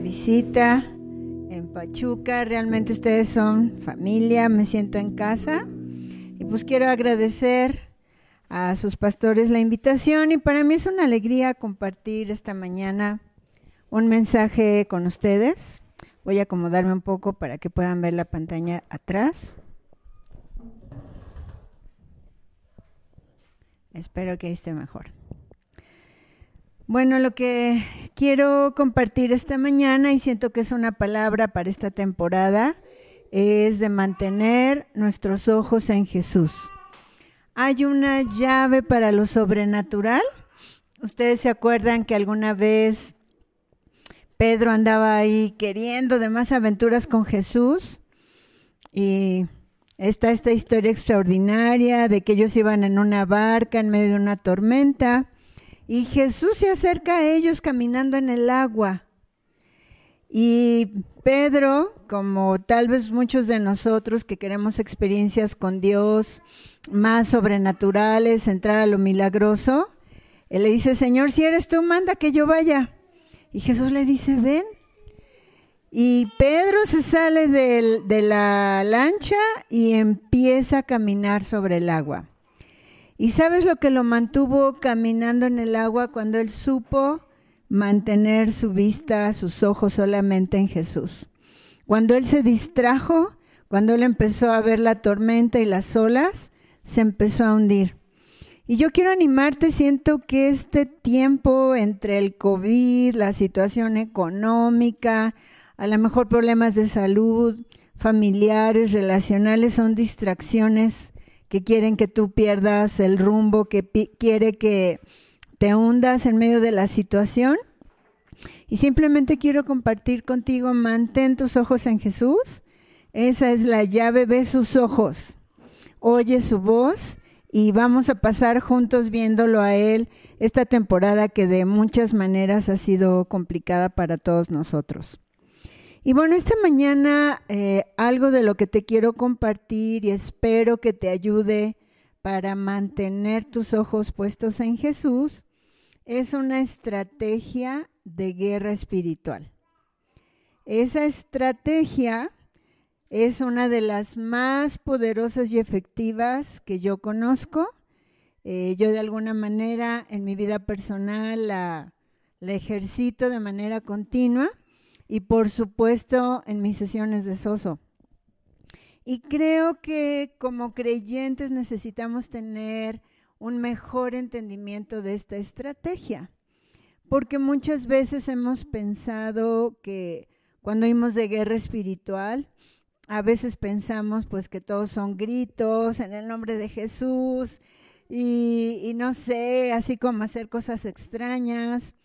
visita en Pachuca. Realmente ustedes son familia, me siento en casa. Y pues quiero agradecer a sus pastores la invitación y para mí es una alegría compartir esta mañana un mensaje con ustedes. Voy a acomodarme un poco para que puedan ver la pantalla atrás. Espero que esté mejor. Bueno, lo que quiero compartir esta mañana y siento que es una palabra para esta temporada es de mantener nuestros ojos en Jesús. Hay una llave para lo sobrenatural. Ustedes se acuerdan que alguna vez Pedro andaba ahí queriendo de más aventuras con Jesús y está esta historia extraordinaria de que ellos iban en una barca en medio de una tormenta y Jesús se acerca a ellos caminando en el agua. Y Pedro, como tal vez muchos de nosotros que queremos experiencias con Dios más sobrenaturales, entrar a lo milagroso, él le dice, Señor, si eres tú, manda que yo vaya. Y Jesús le dice, ven. Y Pedro se sale de la lancha y empieza a caminar sobre el agua. ¿Y sabes lo que lo mantuvo caminando en el agua cuando él supo mantener su vista, sus ojos solamente en Jesús? Cuando él se distrajo, cuando él empezó a ver la tormenta y las olas, se empezó a hundir. Y yo quiero animarte, siento que este tiempo entre el COVID, la situación económica, a lo mejor problemas de salud, familiares, relacionales, son distracciones que quieren que tú pierdas el rumbo, que quiere que te hundas en medio de la situación. Y simplemente quiero compartir contigo, mantén tus ojos en Jesús. Esa es la llave, ve sus ojos, oye su voz y vamos a pasar juntos viéndolo a Él esta temporada que de muchas maneras ha sido complicada para todos nosotros. Y bueno, esta mañana eh, algo de lo que te quiero compartir y espero que te ayude para mantener tus ojos puestos en Jesús es una estrategia de guerra espiritual. Esa estrategia es una de las más poderosas y efectivas que yo conozco. Eh, yo de alguna manera en mi vida personal la ejercito de manera continua y por supuesto en mis sesiones de Soso. Y creo que como creyentes necesitamos tener un mejor entendimiento de esta estrategia, porque muchas veces hemos pensado que cuando oímos de guerra espiritual, a veces pensamos pues que todos son gritos en el nombre de Jesús y, y no sé, así como hacer cosas extrañas.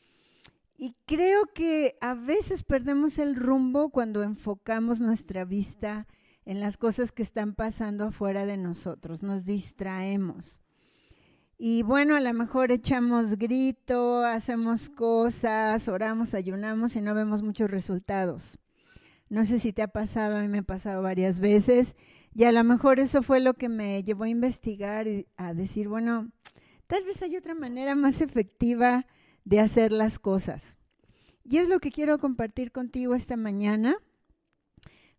Y creo que a veces perdemos el rumbo cuando enfocamos nuestra vista en las cosas que están pasando afuera de nosotros, nos distraemos. Y bueno, a lo mejor echamos grito, hacemos cosas, oramos, ayunamos y no vemos muchos resultados. No sé si te ha pasado, a mí me ha pasado varias veces y a lo mejor eso fue lo que me llevó a investigar y a decir, bueno, tal vez hay otra manera más efectiva de hacer las cosas. Y es lo que quiero compartir contigo esta mañana,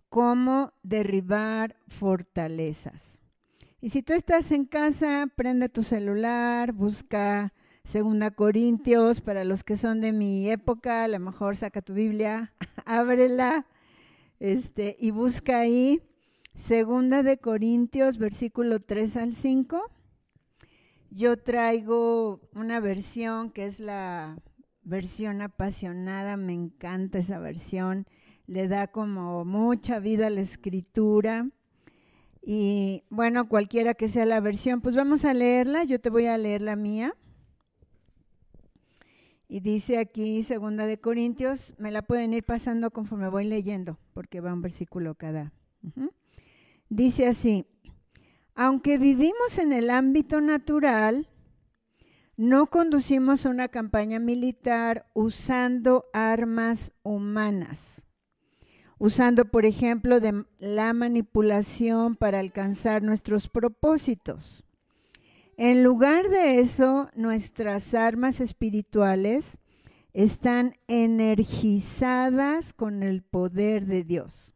cómo derribar fortalezas. Y si tú estás en casa, prende tu celular, busca Segunda Corintios, para los que son de mi época, a lo mejor saca tu Biblia, ábrela, este, y busca ahí Segunda de Corintios, versículo 3 al 5. Yo traigo una versión que es la versión apasionada, me encanta esa versión, le da como mucha vida a la escritura. Y bueno, cualquiera que sea la versión, pues vamos a leerla, yo te voy a leer la mía. Y dice aquí, segunda de Corintios, me la pueden ir pasando conforme voy leyendo, porque va un versículo cada. Dice así, aunque vivimos en el ámbito natural, no conducimos una campaña militar usando armas humanas, usando, por ejemplo, la manipulación para alcanzar nuestros propósitos. En lugar de eso, nuestras armas espirituales están energizadas con el poder de Dios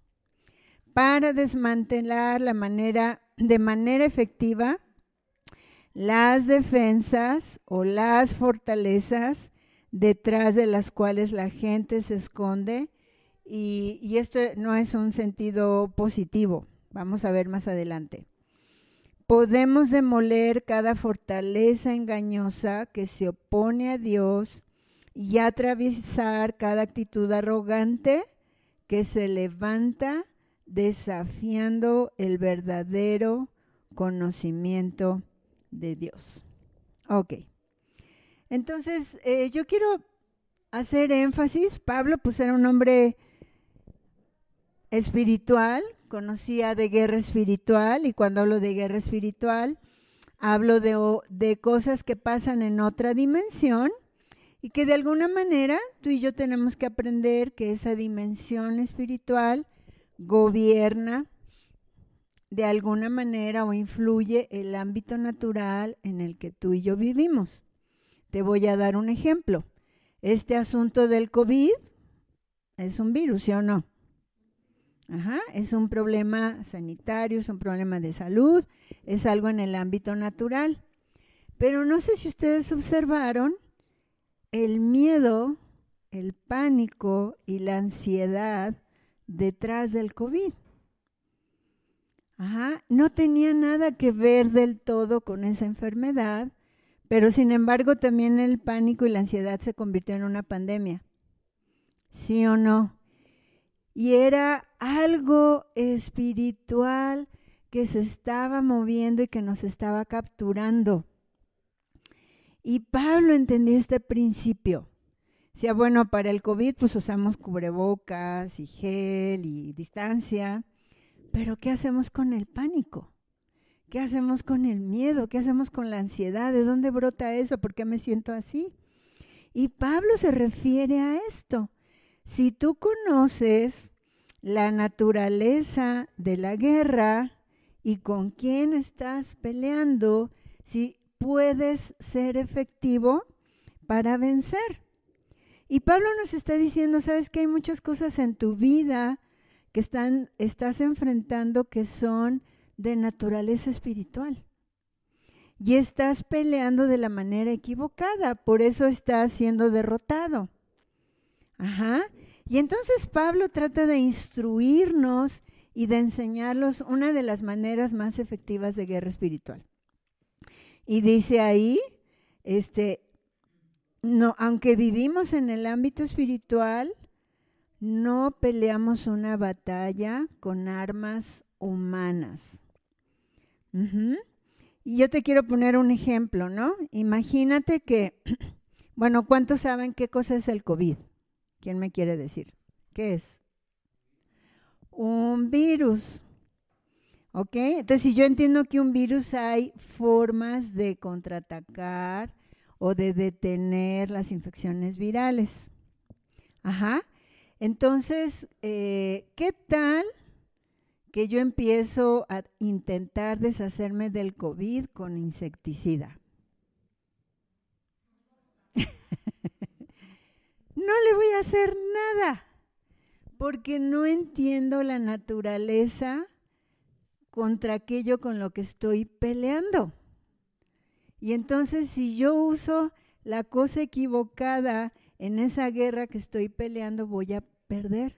para desmantelar la manera, de manera efectiva las defensas o las fortalezas detrás de las cuales la gente se esconde y, y, esto no es un sentido positivo, vamos a ver más adelante. Podemos demoler cada fortaleza engañosa que se opone a Dios y atravesar cada actitud arrogante que se levanta desafiando el verdadero conocimiento de Dios. Ok. Entonces, eh, yo quiero hacer énfasis. Pablo, pues era un hombre espiritual, conocía de guerra espiritual, y cuando hablo de guerra espiritual, hablo de, de cosas que pasan en otra dimensión y que de alguna manera tú y yo tenemos que aprender que esa dimensión espiritual gobierna de alguna manera o influye el ámbito natural en el que tú y yo vivimos. Te voy a dar un ejemplo. Este asunto del COVID es un virus, ¿sí o no? Ajá, es un problema sanitario, es un problema de salud, es algo en el ámbito natural. Pero no sé si ustedes observaron el miedo, el pánico y la ansiedad detrás del COVID. Ajá, no tenía nada que ver del todo con esa enfermedad, pero sin embargo también el pánico y la ansiedad se convirtió en una pandemia. ¿Sí o no? Y era algo espiritual que se estaba moviendo y que nos estaba capturando. Y Pablo entendía este principio. Decía, bueno, para el COVID pues usamos cubrebocas y gel y distancia, pero ¿qué hacemos con el pánico? ¿Qué hacemos con el miedo? ¿Qué hacemos con la ansiedad? ¿De dónde brota eso? ¿Por qué me siento así? Y Pablo se refiere a esto. Si tú conoces la naturaleza de la guerra y con quién estás peleando, si puedes ser efectivo para vencer. Y Pablo nos está diciendo, sabes que hay muchas cosas en tu vida que están, estás enfrentando que son de naturaleza espiritual. Y estás peleando de la manera equivocada, por eso estás siendo derrotado. Ajá. Y entonces Pablo trata de instruirnos y de enseñarlos una de las maneras más efectivas de guerra espiritual. Y dice ahí, este, no, aunque vivimos en el ámbito espiritual, no peleamos una batalla con armas humanas. Y yo te quiero poner un ejemplo, ¿no? Imagínate que, bueno, ¿cuántos saben qué cosa es el COVID? ¿Quién me quiere decir? ¿Qué es? Un virus. ¿Ok? Entonces, si yo entiendo que un virus hay formas de contraatacar, o de detener las infecciones virales. Ajá. Entonces, eh, ¿qué tal que yo empiezo a intentar deshacerme del COVID con insecticida? no le voy a hacer nada, porque no entiendo la naturaleza contra aquello con lo que estoy peleando. Y entonces si yo uso la cosa equivocada en esa guerra que estoy peleando, voy a perder.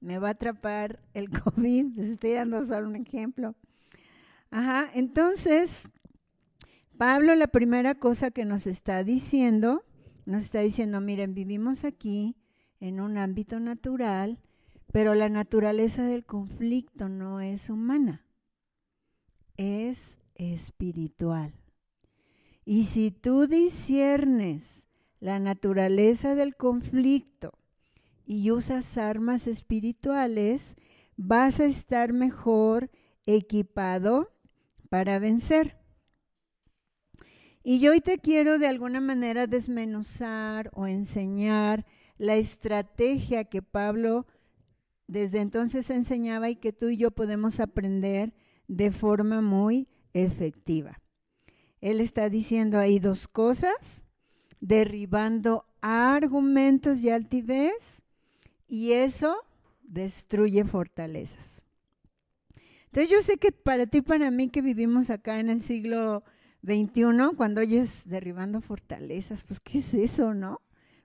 Me va a atrapar el COVID. Les estoy dando solo un ejemplo. Ajá, entonces, Pablo la primera cosa que nos está diciendo, nos está diciendo, miren, vivimos aquí en un ámbito natural, pero la naturaleza del conflicto no es humana, es espiritual. Y si tú disiernes la naturaleza del conflicto y usas armas espirituales, vas a estar mejor equipado para vencer. Y yo hoy te quiero de alguna manera desmenuzar o enseñar la estrategia que Pablo desde entonces enseñaba y que tú y yo podemos aprender de forma muy efectiva. Él está diciendo ahí dos cosas. derribando argumentos y altivez, y eso destruye fortalezas. Entonces yo sé que para ti, para mí que vivimos acá en el siglo XXI, cuando oyes derribando fortalezas, pues ¿qué es eso, no?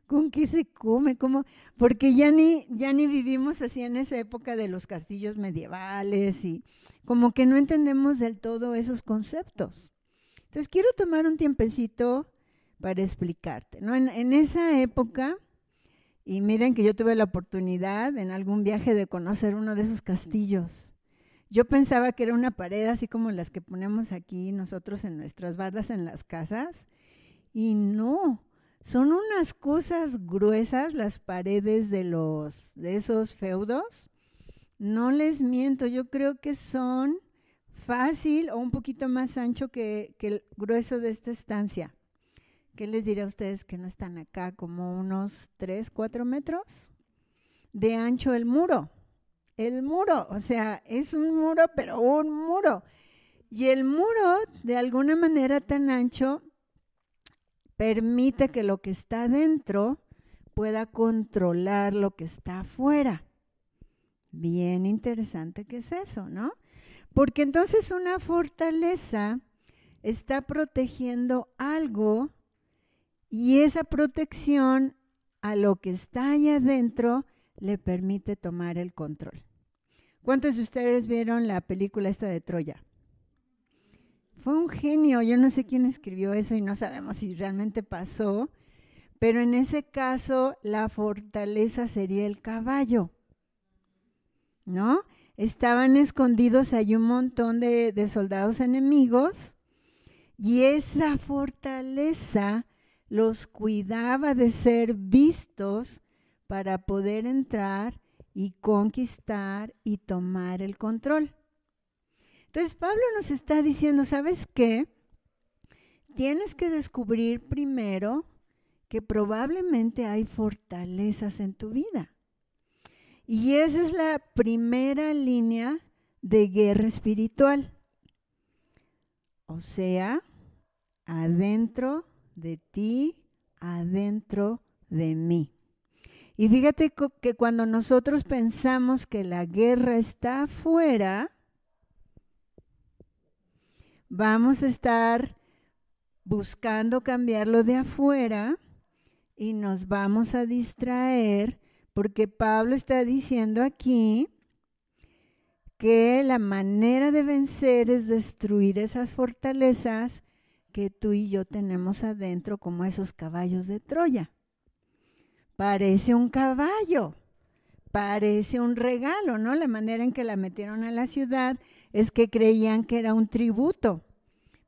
¿Con qué se come? ¿Cómo? Porque ya ni, ya ni vivimos así en esa época de los castillos medievales y como que no entendemos del todo esos conceptos. Entonces quiero tomar un tiempecito para explicarte. ¿no? En, en esa época, y miren que yo tuve la oportunidad en algún viaje de conocer uno de esos castillos. Yo pensaba que era una pared así como las que ponemos aquí nosotros en nuestras bardas en las casas, y no, son unas cosas gruesas las paredes de los de esos feudos. No les miento, yo creo que son fácil o un poquito más ancho que, el grueso de esta estancia. ¿Qué les diré a ustedes que no están acá? Como unos 3, 4 metros de ancho el muro. El muro, o sea, es un muro, pero un muro. Y el muro, de alguna manera tan ancho, permite que lo que está dentro pueda controlar lo que está afuera. Bien interesante que es eso, ¿no? Porque entonces una fortaleza está protegiendo algo y esa protección a lo que está allá adentro le permite tomar el control. ¿Cuántos de ustedes vieron la película esta de Troya? Fue un genio, yo no sé quién escribió eso y no sabemos si realmente pasó, pero en ese caso la fortaleza sería el caballo, ¿no? Estaban escondidos ahí un montón de, de soldados enemigos y esa fortaleza los cuidaba de ser vistos para poder entrar y conquistar y tomar el control. Entonces Pablo nos está diciendo, ¿sabes qué? Tienes que descubrir primero que probablemente hay fortalezas en tu vida. Y esa es la primera línea de guerra espiritual. O sea, adentro de ti, adentro de mí. Y fíjate que cuando nosotros pensamos que la guerra está afuera, vamos a estar buscando cambiarlo de afuera y nos vamos a distraer porque Pablo está diciendo aquí que la manera de vencer es destruir esas fortalezas que tú y yo tenemos adentro como esos caballos de Troya. Parece un caballo, parece un regalo, ¿no? La manera en que la metieron a la ciudad es que creían que era un tributo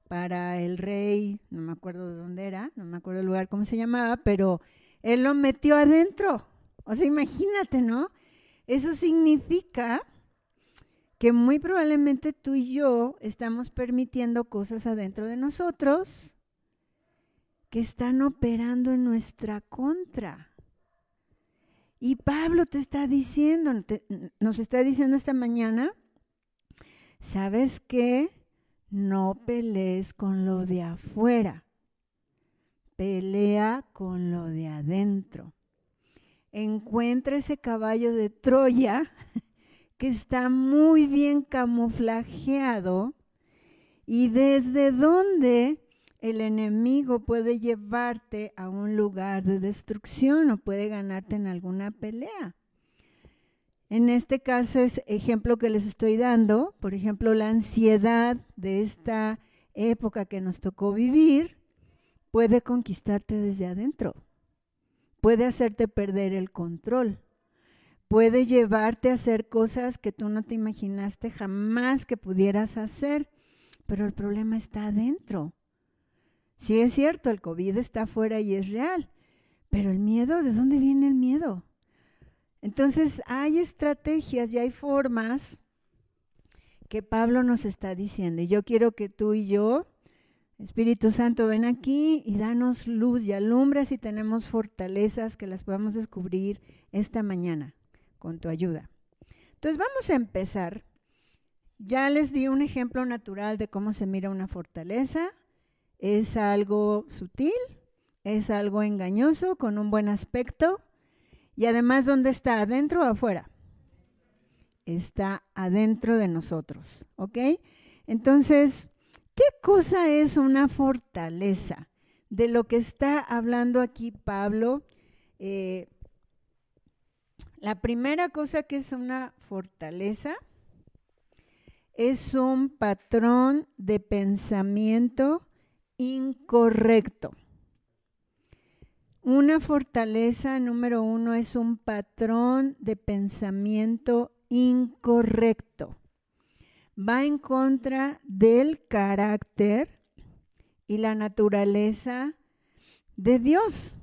para el rey, no me acuerdo de dónde era, no me acuerdo el lugar cómo se llamaba, pero él lo metió adentro. O sea, imagínate, ¿no? Eso significa que muy probablemente tú y yo estamos permitiendo cosas adentro de nosotros que están operando en nuestra contra. Y Pablo te está diciendo, nos está diciendo esta mañana, ¿sabes qué? No pelees con lo de afuera, pelea con lo de adentro. Encuentra ese caballo de Troya que está muy bien camuflajeado y desde donde el enemigo puede llevarte a un lugar de destrucción o puede ganarte en alguna pelea. En este caso es ejemplo que les estoy dando, por ejemplo, la ansiedad de esta época que nos tocó vivir puede conquistarte desde adentro, puede hacerte perder el control, puede llevarte a hacer cosas que tú no te imaginaste jamás que pudieras hacer, pero el problema está adentro. Sí es cierto, el COVID está afuera y es real, pero el miedo, ¿de dónde viene el miedo? Entonces hay estrategias y hay formas que Pablo nos está diciendo. Y yo quiero que tú y yo, Espíritu Santo, ven aquí y danos luz y alumbra si tenemos fortalezas que las podamos descubrir esta mañana con tu ayuda. Entonces vamos a empezar. Ya les di un ejemplo natural de cómo se mira una fortaleza es algo sutil, es algo engañoso con un buen aspecto. Y además, ¿dónde está? ¿Adentro o afuera? Está adentro de nosotros, ¿ok? Entonces, ¿qué cosa es una fortaleza? De lo que está hablando aquí Pablo, eh, la primera cosa que es una fortaleza es un patrón de pensamiento incorrecto. Una fortaleza número uno es un patrón de pensamiento incorrecto. Va en contra del carácter y la naturaleza de Dios,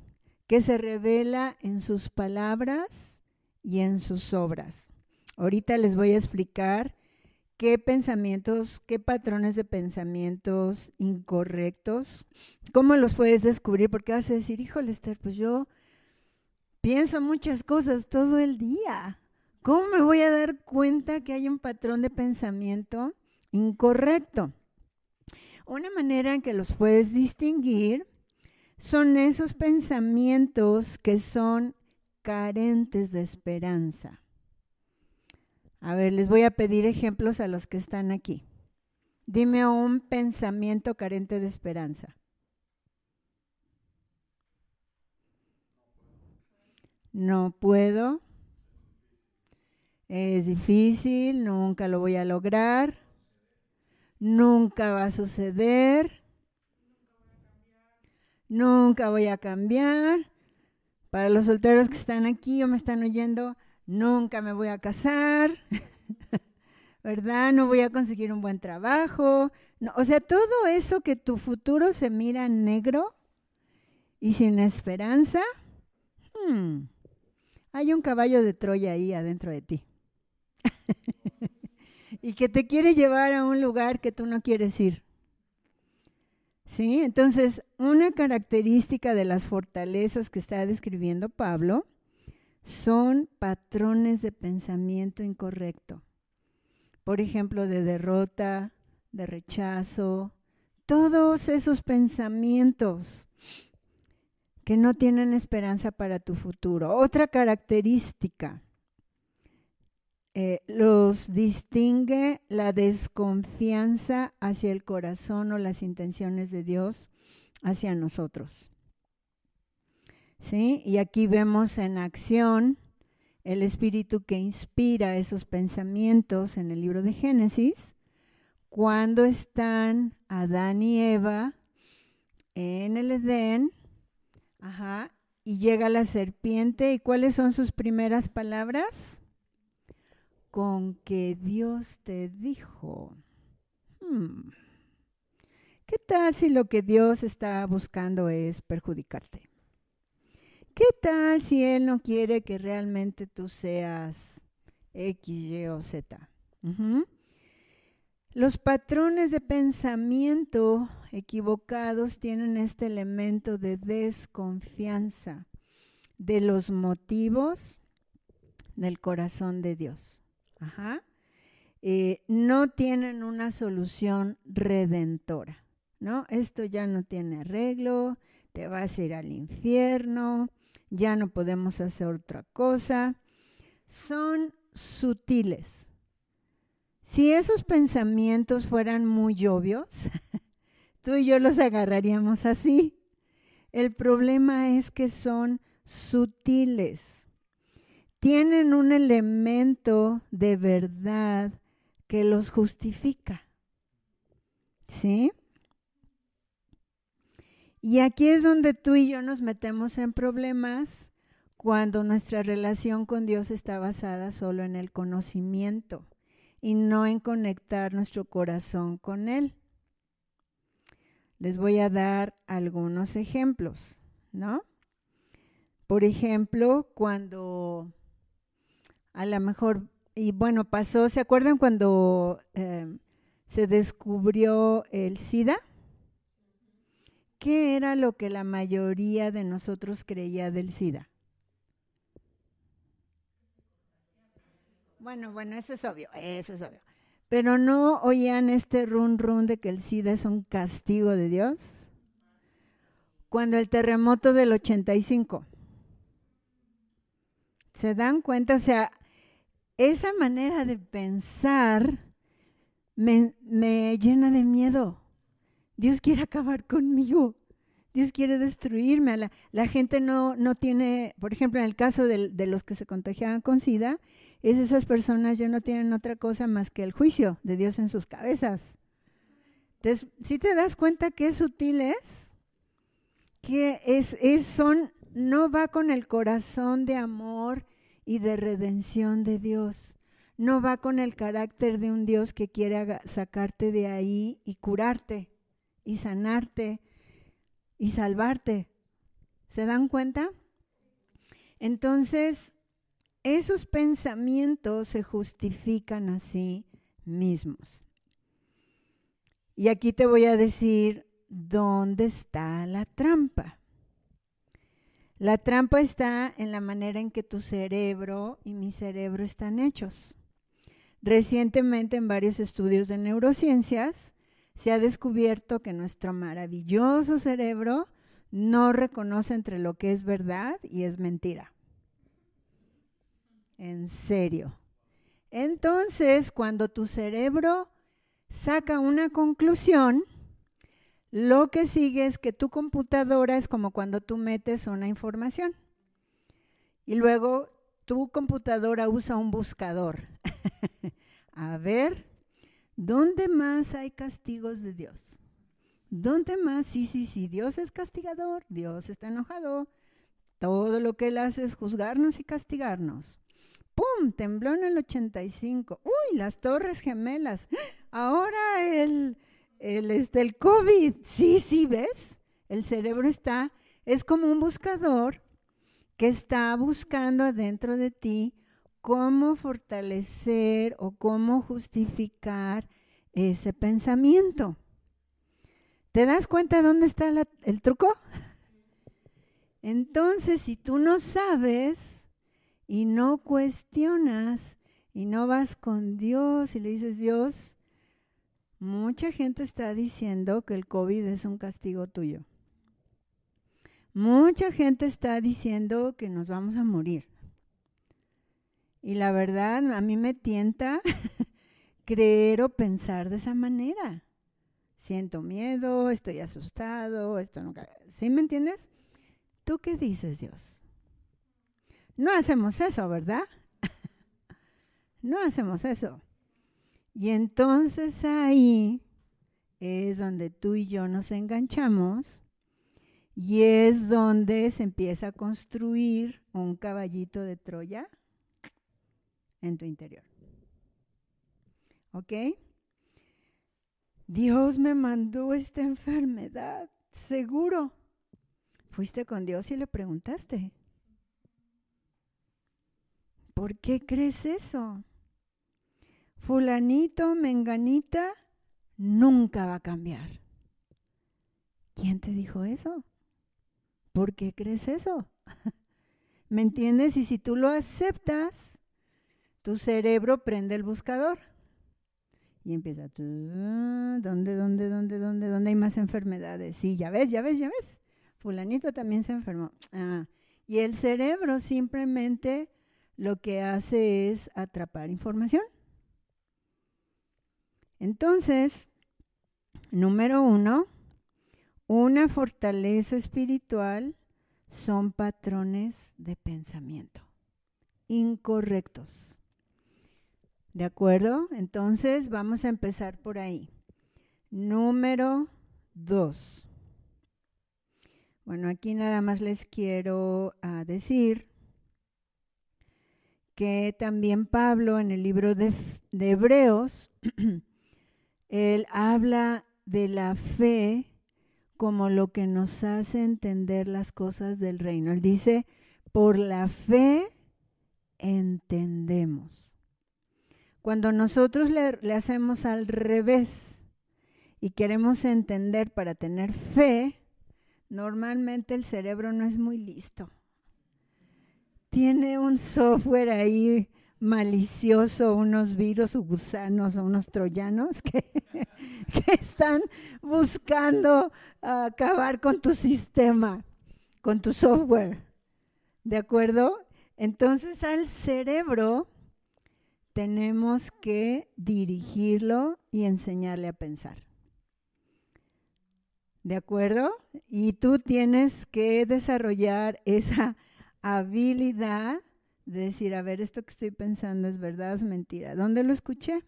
que se revela en sus palabras y en sus obras. Ahorita les voy a explicar qué pensamientos, qué patrones de pensamientos incorrectos, cómo los puedes descubrir, porque vas a decir, híjole Esther, pues yo pienso muchas cosas todo el día. ¿Cómo me voy a dar cuenta que hay un patrón de pensamiento incorrecto? Una manera en que los puedes distinguir son esos pensamientos que son carentes de esperanza. A ver, les voy a pedir ejemplos a los que están aquí. Dime un pensamiento carente de esperanza. No puedo. Es difícil, nunca lo voy a lograr. Nunca va a suceder. Nunca voy a cambiar. Para los solteros que están aquí o me están oyendo, nunca me voy a casar, ¿verdad? No voy a conseguir un buen trabajo. o sea, todo eso que tu futuro se mira negro y sin esperanza, hmm, hay un caballo de Troya ahí adentro de ti. y que te quiere llevar a un lugar que tú no quieres ir. ¿Sí? Entonces, una característica de las fortalezas que está describiendo Pablo son patrones de pensamiento incorrecto. Por ejemplo, de derrota, de rechazo, todos esos pensamientos que no tienen esperanza para tu futuro. Otra característica, eh, los distingue la desconfianza hacia el corazón o las intenciones de Dios hacia nosotros. ¿sí? Y aquí vemos en acción el espíritu que inspira esos pensamientos en el libro de Génesis, cuando están Adán y Eva en el Edén, y llega la serpiente, ¿y cuáles son sus primeras palabras? Con que Dios te dijo. Hmm, ¿Qué tal si lo que Dios está buscando es perjudicarte? ¿Qué tal si Él no quiere que realmente tú seas X, Y o Z? Los patrones de pensamiento equivocados tienen este elemento de desconfianza de los motivos del corazón de Dios. Eh, no tienen una solución redentora, ¿no? Esto ya no tiene arreglo, te vas a ir al infierno, ya no podemos hacer otra cosa. Son sutiles. Si esos pensamientos fueran muy obvios, tú y yo los agarraríamos así. El problema es que son sutiles. Tienen un elemento de verdad que los justifica. ¿Sí? Y aquí es donde tú y yo nos metemos en problemas cuando nuestra relación con Dios está basada solo en el conocimiento y no en conectar nuestro corazón con Él. Les voy a dar algunos ejemplos, ¿no? Por ejemplo, cuando a lo mejor, y bueno, pasó, ¿se acuerdan cuando eh, se descubrió el SIDA? ¿qué era lo que la mayoría de nosotros creía del SIDA? Bueno, bueno, eso es obvio, eso es obvio. Pero no oían este run run de que el SIDA es un castigo de Dios. cuando el terremoto del 85. ¿Se dan cuenta? O sea, esa manera de pensar me, llena de miedo. Dios quiere acabar conmigo. Dios quiere destruirme. La, la gente no, no, tiene, por ejemplo, en el caso de, de, los que se contagiaban con SIDA, es esas personas ya no tienen otra cosa más que el juicio de Dios en sus cabezas. Entonces, si te das cuenta qué sutil es, que es, es, son, no va con el corazón de amor y de redención de Dios. No va con el carácter de un Dios que quiere sacarte de ahí y curarte y sanarte y salvarte. ¿Se dan cuenta? Entonces, esos pensamientos se justifican a sí mismos. Y aquí te voy a decir dónde está la trampa. La trampa está en la manera en que tu cerebro y mi cerebro están hechos. Recientemente en varios estudios de neurociencias se ha descubierto que nuestro maravilloso cerebro no reconoce entre lo que es verdad y es mentira. En serio. Entonces, cuando tu cerebro saca una conclusión, lo que sigue es que tu computadora es como cuando tú metes una información. Y luego tu computadora usa un buscador. A ver, ¿dónde más hay castigos de Dios? ¿Dónde más? Sí, sí, sí, Dios es castigador, Dios está enojado. Todo lo que Él hace es juzgarnos y castigarnos. ¡Pum! Tembló en el 85. ¡Uy! Las torres gemelas. Ahora el, el, este, el COVID, sí, sí, ¿ves? El cerebro está, es como un buscador que está buscando adentro de ti cómo fortalecer o cómo justificar ese pensamiento. ¿Te das cuenta dónde está el truco? Entonces, si tú no sabes y no cuestionas y no vas con Dios y le dices, Dios, Mucha gente está diciendo que el COVID es un castigo tuyo. Mucha gente está diciendo que nos vamos a morir. Y la verdad, a mí me tienta creer o pensar de esa manera. Siento miedo, estoy asustado, esto nunca. ¿Sí me entiendes? ¿Tú qué dices, Dios? No hacemos eso, ¿verdad? no hacemos eso. Y entonces ahí es donde tú y yo nos enganchamos y es donde se empieza a construir un caballito de Troya en tu interior. ¿Ok? Dios me mandó esta enfermedad, seguro. Fuiste con Dios y le preguntaste. ¿Por qué crees eso? Fulanito, menganita, nunca va a cambiar. ¿Quién te dijo eso? ¿Por qué crees eso? ¿Me entiendes? Y si tú lo aceptas, tu cerebro prende el buscador y empieza, ¿dónde, dónde, dónde, dónde, dónde hay más enfermedades? Sí, ya ves, ya ves, ya ves. Fulanito también se enfermó. Ah, y el cerebro simplemente lo que hace es atrapar información. Entonces, número uno, una fortaleza espiritual son patrones de pensamiento incorrectos. ¿De acuerdo? Entonces vamos a empezar por ahí. Número dos. Bueno, aquí nada más les quiero uh, decir que también Pablo en el libro de Hebreos Él habla de la fe como lo que nos hace entender las cosas del reino. Él dice, por la fe entendemos. Cuando nosotros le, hacemos al revés y queremos entender para tener fe, normalmente el cerebro no es muy listo. Tiene un software ahí malicioso, unos virus o gusanos o unos troyanos que, que están buscando acabar con tu sistema, con tu software. ¿De acuerdo? Entonces al cerebro tenemos que dirigirlo y enseñarle a pensar. ¿De acuerdo? Y tú tienes que desarrollar esa habilidad de decir, a ver, esto que estoy pensando es verdad o es mentira. ¿Dónde lo escuché?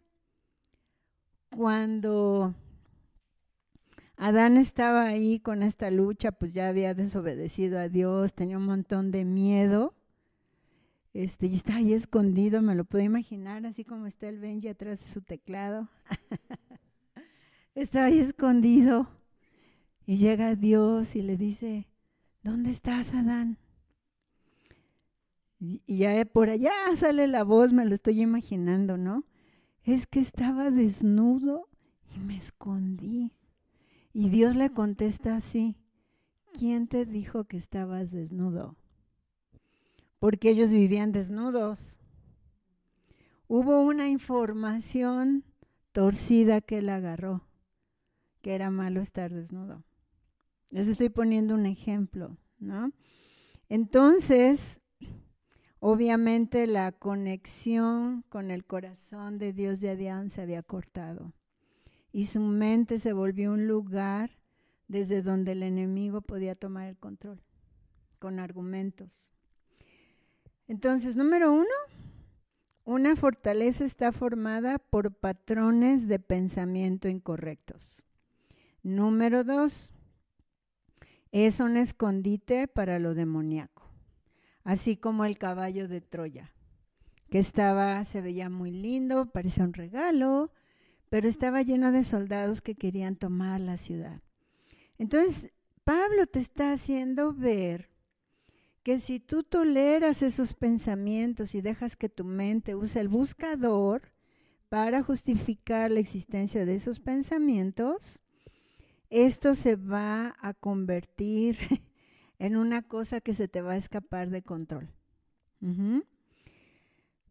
Cuando Adán estaba ahí con esta lucha, pues ya había desobedecido a Dios, tenía un montón de miedo. Este, y está ahí escondido, me lo puedo imaginar, así como está el Benji atrás de su teclado. está ahí escondido y llega Dios y le dice, ¿dónde estás, Adán? Y ya por allá sale la voz, me lo estoy imaginando, ¿no? Es que estaba desnudo y me escondí. Y Dios le contesta así, ¿quién te dijo que estabas desnudo? Porque ellos vivían desnudos. Hubo una información torcida que él agarró, que era malo estar desnudo. Les estoy poniendo un ejemplo, ¿no? Entonces, obviamente la conexión con el corazón de Dios de Adán se había cortado y su mente se volvió un lugar desde donde el enemigo podía tomar el control con argumentos. Entonces, número uno, una fortaleza está formada por patrones de pensamiento incorrectos. Número dos, es un escondite para lo demoníaco, así como el caballo de Troya, que estaba, se veía muy lindo, parecía un regalo, pero estaba lleno de soldados que querían tomar la ciudad. Entonces, Pablo te está haciendo ver que si tú toleras esos pensamientos y dejas que tu mente use el buscador para justificar la existencia de esos pensamientos, esto se va a convertir en una cosa que se te va a escapar de control.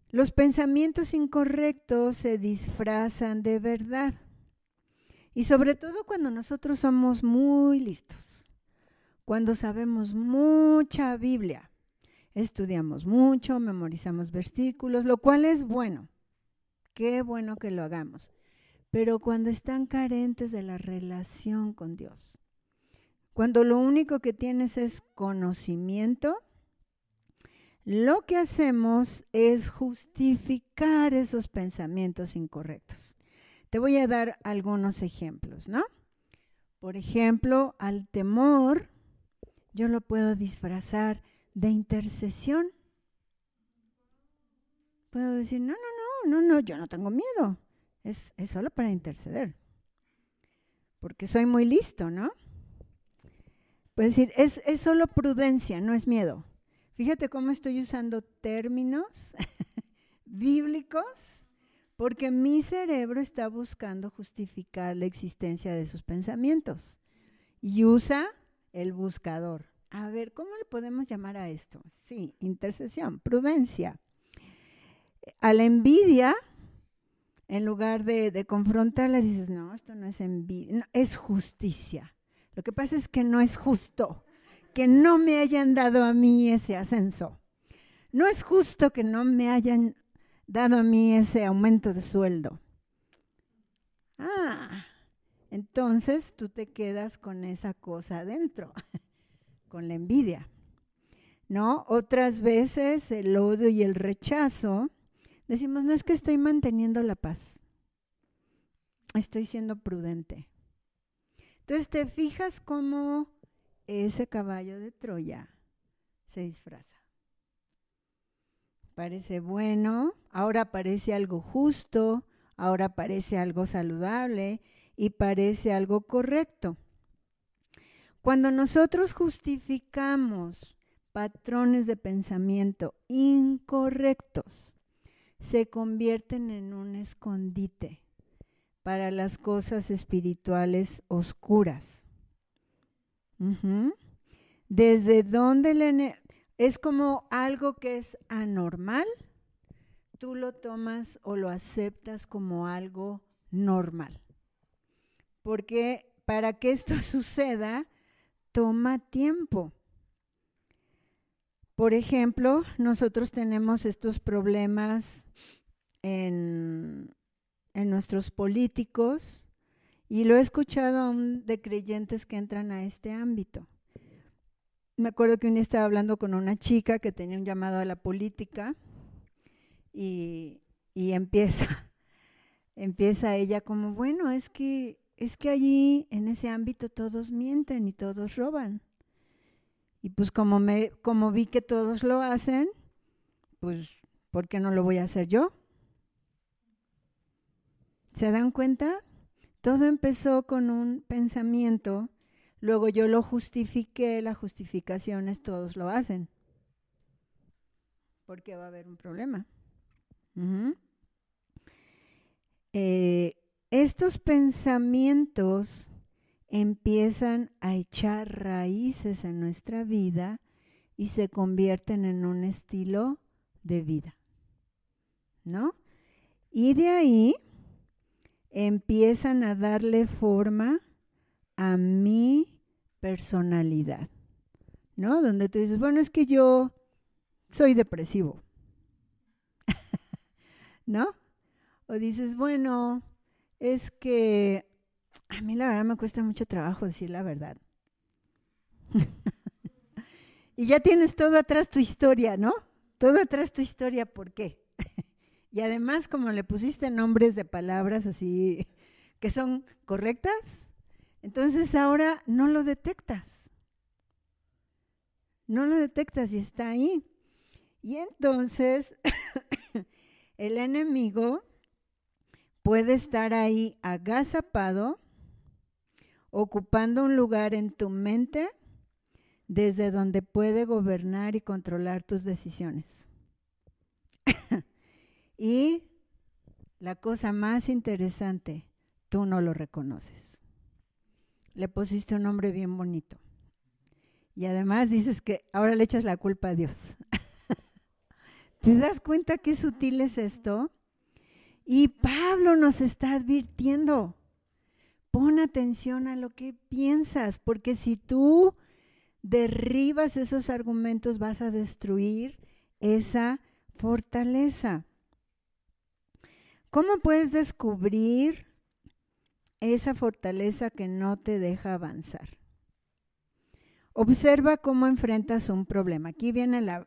Los pensamientos incorrectos se disfrazan de verdad. Y sobre todo cuando nosotros somos muy listos, cuando sabemos mucha Biblia, estudiamos mucho, memorizamos versículos, lo cual es bueno. Qué bueno que lo hagamos pero cuando están carentes de la relación con Dios. Cuando lo único que tienes es conocimiento, lo que hacemos es justificar esos pensamientos incorrectos. Te voy a dar algunos ejemplos, ¿no? Por ejemplo, al temor, yo lo puedo disfrazar de intercesión. Puedo decir, no, no, no, no, no, yo no tengo miedo es, solo para interceder. Porque soy muy listo, ¿no? Puedes decir, es, es solo prudencia, no es miedo. Fíjate cómo estoy usando términos bíblicos, porque mi cerebro está buscando justificar la existencia de sus pensamientos. Y usa el buscador. A ver, ¿cómo le podemos llamar a esto? Sí, intercesión, prudencia. A la envidia en lugar de, confrontarla, dices, no, esto no es envidia, es justicia. Lo que pasa es que no es justo que no me hayan dado a mí ese ascenso. No es justo que no me hayan dado a mí ese aumento de sueldo. Ah, entonces tú te quedas con esa cosa adentro, con la envidia. ¿No? Otras veces el odio y el rechazo decimos, no es que estoy manteniendo la paz, estoy siendo prudente. Entonces te fijas cómo ese caballo de Troya se disfraza. Parece bueno, ahora parece algo justo, ahora parece algo saludable y parece algo correcto. Cuando nosotros justificamos patrones de pensamiento incorrectos, se convierten en un escondite para las cosas espirituales oscuras. Desde donde es como algo que es anormal, tú lo tomas o lo aceptas como algo normal. Porque para que esto suceda, toma tiempo. Por ejemplo, nosotros tenemos estos problemas en, en nuestros políticos y lo he escuchado aún de creyentes que entran a este ámbito. Me acuerdo que un día estaba hablando con una chica que tenía un llamado a la política y, y empieza, empieza ella como, bueno, es que, es que allí en ese ámbito todos mienten y todos roban. Y pues como, me, como vi que todos lo hacen, pues ¿por qué no lo voy a hacer yo? ¿Se dan cuenta? Todo empezó con un pensamiento, luego yo lo justifiqué, las justificaciones todos lo hacen. Porque va a haber un problema. Eh, estos pensamientos empiezan a echar raíces en nuestra vida y se convierten en un estilo de vida. ¿No? Y de ahí empiezan a darle forma a mi personalidad. ¿No? Donde tú dices, bueno, es que yo soy depresivo. ¿No? O dices, bueno, es que a mí la verdad me cuesta mucho trabajo decir la verdad. y ya tienes todo atrás tu historia, ¿no? Todo atrás tu historia, ¿por qué? y además, como le pusiste nombres de palabras así que son correctas, entonces ahora no lo detectas. No lo detectas y está ahí. Y entonces el enemigo puede estar ahí agazapado ocupando un lugar en tu mente desde donde puede gobernar y controlar tus decisiones. y la cosa más interesante, tú no lo reconoces. Le pusiste un nombre bien bonito. Y además dices que ahora le echas la culpa a Dios. ¿Te das cuenta qué sutil es esto? Y Pablo nos está advirtiendo pon atención a lo que piensas, porque si tú derribas esos argumentos vas a destruir esa fortaleza. ¿Cómo puedes descubrir esa fortaleza que no te deja avanzar? Observa cómo enfrentas un problema. Aquí viene la,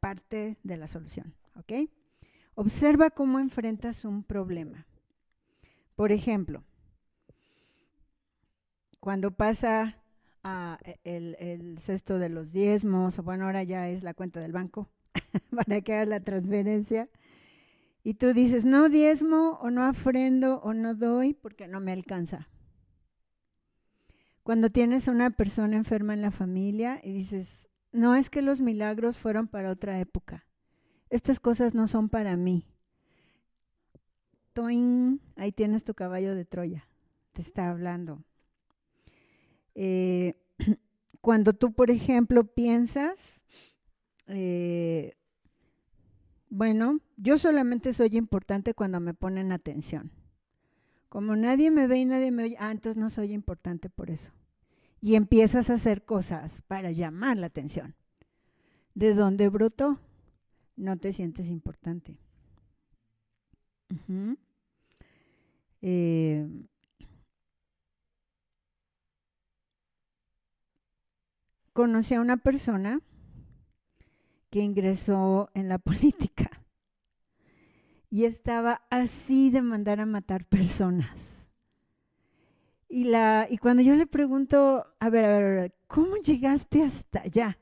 parte de la solución, ¿ok? Observa cómo enfrentas un problema. Por ejemplo, cuando pasa a e, el, el, cesto de los diezmos, o bueno, ahora ya es la cuenta del banco, para que hagas la transferencia, y tú dices, no diezmo, o no ofrendo, o no doy, porque no me alcanza. Cuando tienes una persona enferma en la familia y dices, no es que los milagros fueron para otra época, estas cosas no son para mí. Toin, ahí tienes tu caballo de Troya, te está hablando. Eh, cuando tú, por ejemplo, piensas, eh, bueno, yo solamente soy importante cuando me ponen atención. Como nadie me ve y nadie me oye, ah, entonces no soy importante por eso. Y empiezas a hacer cosas para llamar la atención. ¿De dónde brotó? No te sientes importante. conocí a una persona que ingresó en la política y estaba así de mandar a matar personas. Y, la, y cuando yo le pregunto, a ver, a ver, a ver, ¿cómo llegaste hasta allá?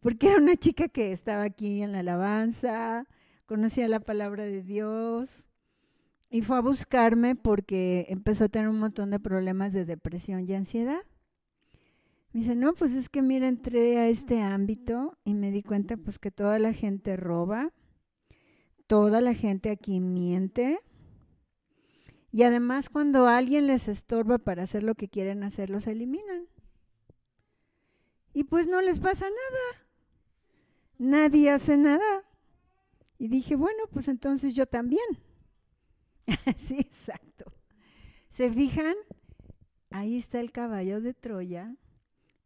Porque era una chica que estaba aquí en la alabanza, conocía la palabra de Dios y fue a buscarme porque empezó a tener un montón de problemas de depresión y ansiedad. Me dice, no, pues es que mira, entré a este ámbito y me di cuenta pues que toda la gente roba, toda la gente aquí miente. Y además cuando alguien les estorba para hacer lo que quieren hacer, los eliminan. Y pues no les pasa nada. Nadie hace nada. Y dije, bueno, pues entonces yo también. sí, exacto. ¿Se fijan? Ahí está el caballo de Troya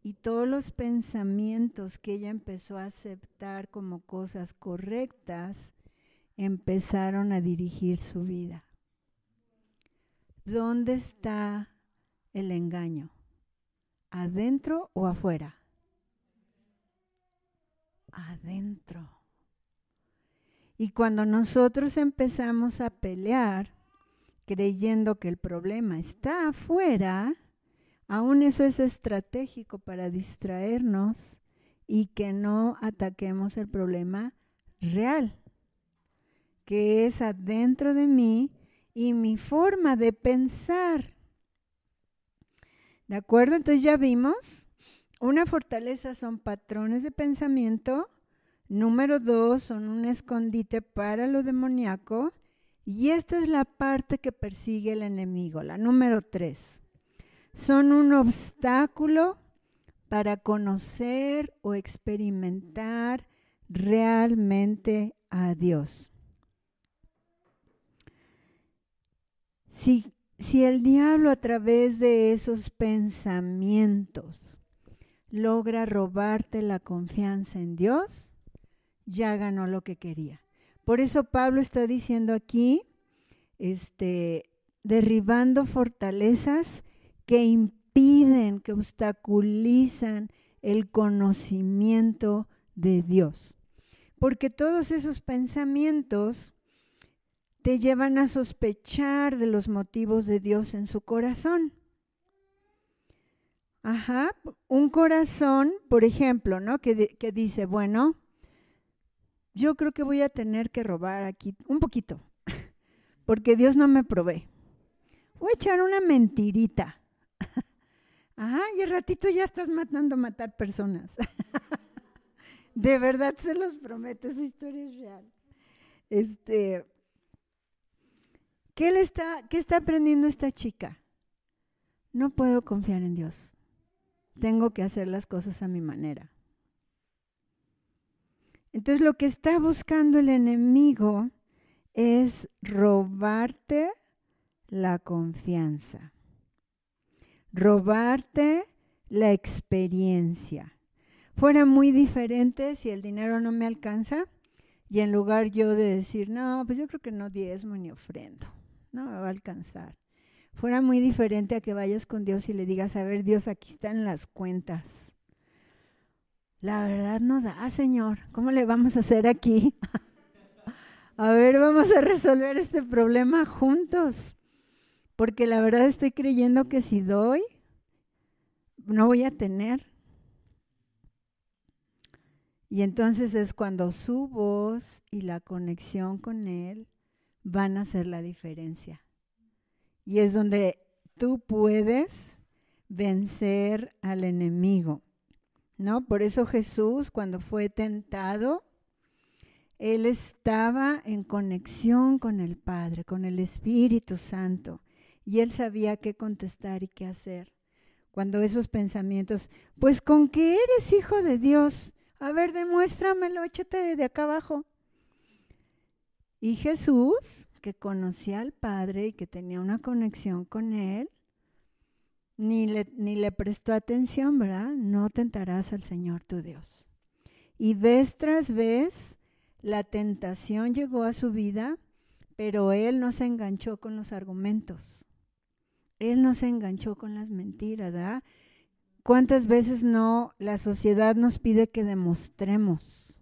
y todos los pensamientos que ella empezó a aceptar como cosas correctas empezaron a dirigir su vida. ¿Dónde está el engaño? ¿Adentro o afuera? Adentro. Y cuando nosotros empezamos a pelear, creyendo que el problema está afuera, aún eso es estratégico para distraernos y que no ataquemos el problema real, que es adentro de mí y mi forma de pensar. ¿De acuerdo? Entonces ya vimos, una fortaleza son patrones de pensamiento, número dos son un escondite para lo demoníaco, y esta es la parte que persigue el enemigo, la número tres. Son un obstáculo para conocer o experimentar realmente a Dios. Si, si el diablo a través de esos pensamientos logra robarte la confianza en Dios, ya ganó lo que quería. Por eso Pablo está diciendo aquí, este, derribando fortalezas que impiden, que obstaculizan el conocimiento de Dios. Porque todos esos pensamientos te llevan a sospechar de los motivos de Dios en su corazón. Ajá, un corazón, por ejemplo, ¿no? Que, dice, bueno, yo creo que voy a tener que robar aquí un poquito, porque Dios no me provee. Voy a echar una mentirita. Ajá, y el ratito ya estás matando matar personas. De verdad se los prometo, esa historia es real. Este, ¿Qué, le está, ¿Qué está aprendiendo esta chica? No puedo confiar en Dios. Tengo que hacer las cosas a mi manera. Entonces lo que está buscando el enemigo es robarte la confianza, robarte la experiencia. Fuera muy diferente si el dinero no me alcanza y en lugar yo de decir, no, pues yo creo que no diezmo ni ofrendo no me va a alcanzar. Fuera muy diferente a que vayas con Dios y le digas, a ver, Dios, aquí están las cuentas. La verdad no da, Señor. ¿Cómo le vamos a hacer aquí? a ver, vamos a resolver este problema juntos. Porque la verdad estoy creyendo que si doy, no voy a tener. Y entonces es cuando su voz y la conexión con Él van a hacer la diferencia. Y es donde tú puedes vencer al enemigo. ¿No? Por eso Jesús cuando fue tentado, él estaba en conexión con el Padre, con el Espíritu Santo, y él sabía qué contestar y qué hacer. Cuando esos pensamientos, pues con que eres hijo de Dios, a ver, demuéstramelo, échate de acá abajo. Y Jesús, que conocía al Padre y que tenía una conexión con Él, ni le, ni le prestó atención, ¿verdad? No tentarás al Señor tu Dios. Y vez tras vez la tentación llegó a su vida, pero Él no se enganchó con los argumentos. Él no se enganchó con las mentiras, ¿verdad? ¿Cuántas veces no la sociedad nos pide que demostremos?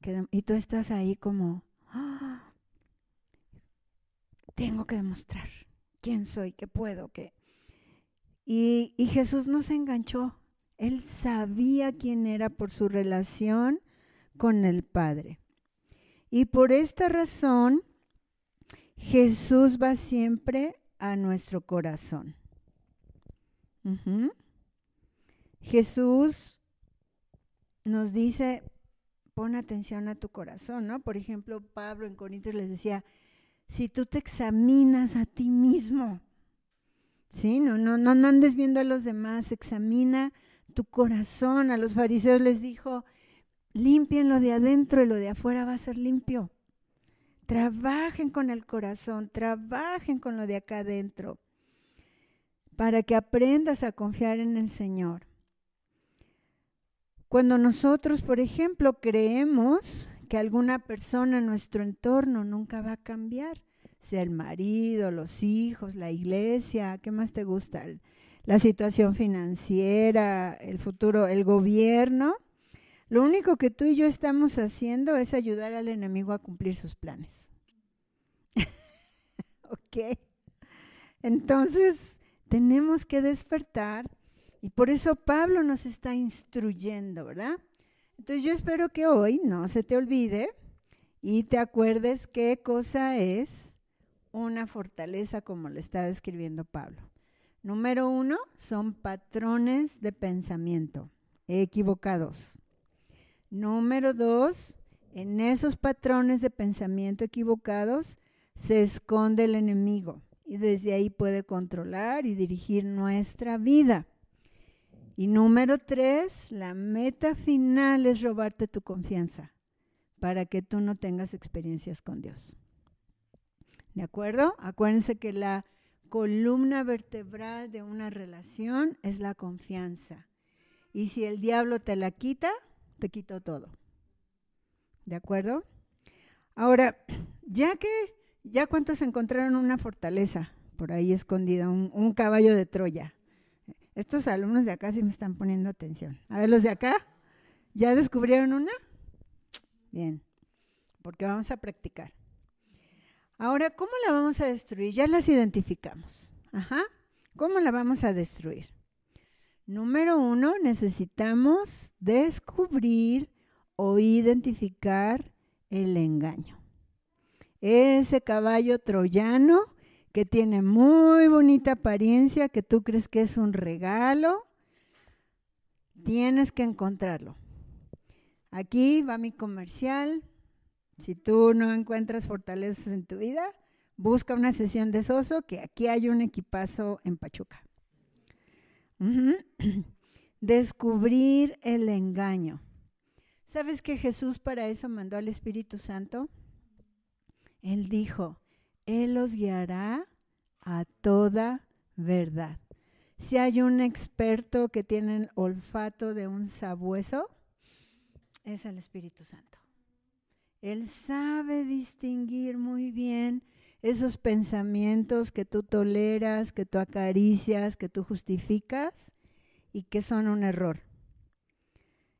Que y tú estás ahí como, tengo que demostrar quién soy, qué puedo, qué. Y, y Jesús no se enganchó. Él sabía quién era por su relación con el Padre. Y por esta razón, Jesús va siempre a nuestro corazón. Jesús nos dice, pon atención a tu corazón, ¿no? Por ejemplo, Pablo en Corintios les decía, si tú te examinas a ti mismo, ¿sí? No, no, no, andes viendo a los demás, examina tu corazón. A los fariseos les dijo, limpien lo de adentro y lo de afuera va a ser limpio. Trabajen con el corazón, trabajen con lo de acá adentro, para que aprendas a confiar en el Señor. Cuando nosotros, por ejemplo, creemos que alguna persona en nuestro entorno nunca va a cambiar, sea el marido, los hijos, la iglesia, ¿qué más te gusta? La situación financiera, el futuro, el gobierno. Lo único que tú y yo estamos haciendo es ayudar al enemigo a cumplir sus planes. ¿Ok? Entonces, tenemos que despertar y por eso Pablo nos está instruyendo, ¿verdad? Entonces yo espero que hoy no se te olvide y te acuerdes qué cosa es una fortaleza como lo está describiendo Pablo. Número uno, son patrones de pensamiento equivocados. Número dos, en esos patrones de pensamiento equivocados se esconde el enemigo y desde ahí puede controlar y dirigir nuestra vida. Y número tres, la meta final es robarte tu confianza para que tú no tengas experiencias con Dios. ¿De acuerdo? Acuérdense que la columna vertebral de una relación es la confianza. Y si el diablo te la quita, te quitó todo. ¿De acuerdo? Ahora, ya que, ya cuántos encontraron una fortaleza por ahí escondida, un, un caballo de Troya. Estos alumnos de acá sí me están poniendo atención. A ver, los de acá, ¿ya descubrieron una? Bien, porque vamos a practicar. Ahora, ¿cómo la vamos a destruir? Ya las identificamos. Ajá. ¿Cómo la vamos a destruir? Número uno, necesitamos descubrir o identificar el engaño. Ese caballo troyano que tiene muy bonita apariencia, que tú crees que es un regalo, tienes que encontrarlo. Aquí va mi comercial. Si tú no encuentras fortalezas en tu vida, busca una sesión de Soso, que aquí hay un equipazo en Pachuca. Descubrir el engaño. ¿Sabes que Jesús para eso mandó al Espíritu Santo? Él dijo, él los guiará a toda verdad. Si hay un experto que tiene el olfato de un sabueso, es el Espíritu Santo. Él sabe distinguir muy bien esos pensamientos que tú toleras, que tú acaricias, que tú justificas y que son un error.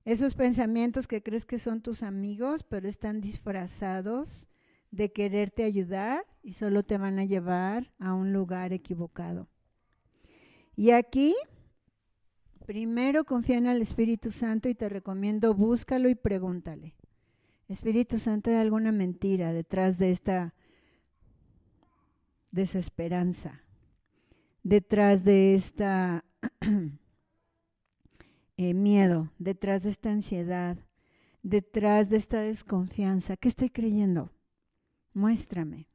Esos pensamientos que crees que son tus amigos, pero están disfrazados de quererte ayudar y solo te van a llevar a un lugar equivocado. Y aquí, primero confía en el Espíritu Santo y te recomiendo búscalo y pregúntale. Espíritu Santo, ¿hay alguna mentira detrás de esta desesperanza? Detrás de esta eh, miedo, detrás de esta ansiedad, detrás de esta desconfianza. ¿Qué estoy creyendo? muéstrame.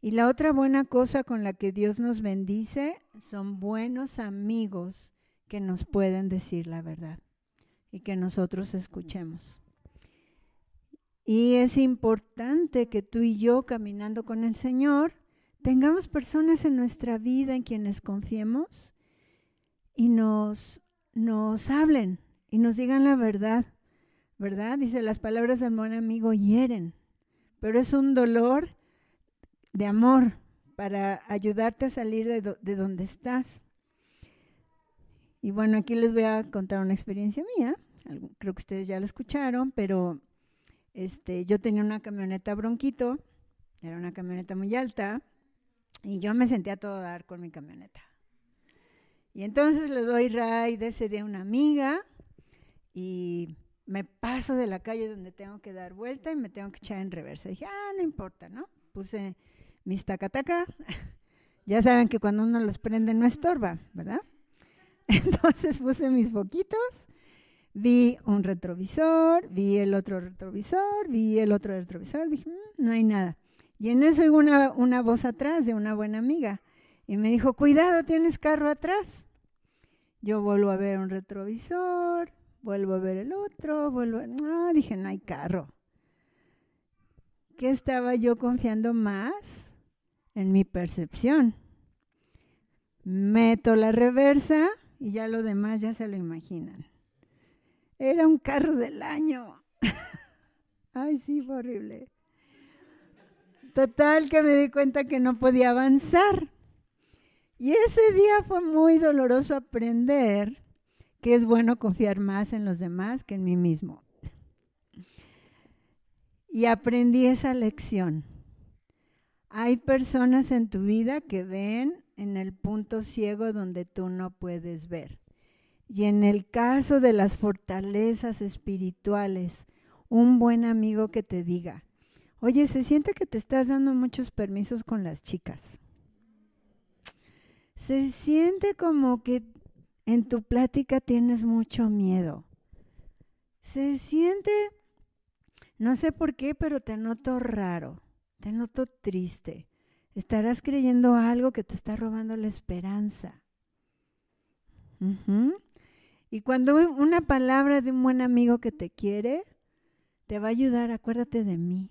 Y la otra buena cosa con la que Dios nos bendice son buenos amigos que nos pueden decir la verdad y que nosotros escuchemos. Y es importante que tú y yo, caminando con el Señor, tengamos personas en nuestra vida en quienes confiemos y nos, nos hablen y nos digan la verdad, ¿verdad? Dice, las palabras del buen amigo hieren, pero es un dolor de amor para ayudarte a salir de, donde estás. Y bueno, aquí les voy a contar una experiencia mía. Creo que ustedes ya la escucharon, pero este, yo tenía una camioneta bronquito, era una camioneta muy alta, y yo me sentía todo dar con mi camioneta. Y entonces le doy de ese de una amiga y me paso de la calle donde tengo que dar vuelta y me tengo que echar en reversa. Dije, ah, no importa, ¿no? Puse mis tacataca. ya saben que cuando uno los prende no estorba, ¿verdad? Entonces puse mis foquitos, vi un retrovisor, vi el otro retrovisor, vi el otro retrovisor, dije, mm, no hay nada. Y en eso oigo una, una voz atrás de una buena amiga y me dijo, cuidado, tienes carro atrás. Yo vuelvo a ver un retrovisor, vuelvo a ver el otro, vuelvo, no, dije, no hay carro. que estaba yo confiando más en mi percepción. Meto la reversa y ya lo demás ya se lo imaginan. Era un carro del año. Ay, sí, fue horrible. Total que me di cuenta que no podía avanzar. Y ese día fue muy doloroso aprender que es bueno confiar más en los demás que en mí mismo. Y aprendí esa lección. Hay personas en tu vida que ven en el punto ciego donde tú no puedes ver. Y en el caso de las fortalezas espirituales, un buen amigo que te diga, oye, se siente que te estás dando muchos permisos con las chicas. Se siente como que en tu plática tienes mucho miedo. Se siente, no sé por qué, pero te noto raro, te noto triste. Estarás creyendo algo que te está robando la esperanza. Y cuando una palabra de un buen amigo que te quiere, te va a ayudar, acuérdate de mí.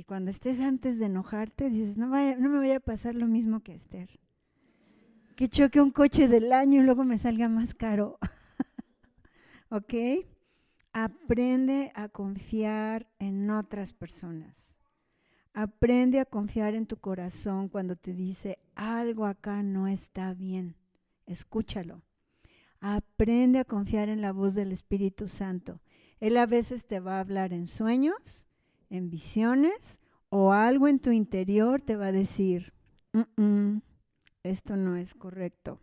Y cuando estés antes de enojarte, dices, no, me vaya a pasar lo mismo que Esther. Que choque un coche del año y luego me salga más caro. ¿Ok? Aprende a confiar en otras personas. Aprende a confiar en tu corazón cuando te dice algo acá no está bien. Escúchalo. Aprende a confiar en la voz del Espíritu Santo. Él a veces te va a hablar en sueños, en visiones o algo en tu interior te va a decir, esto no es correcto.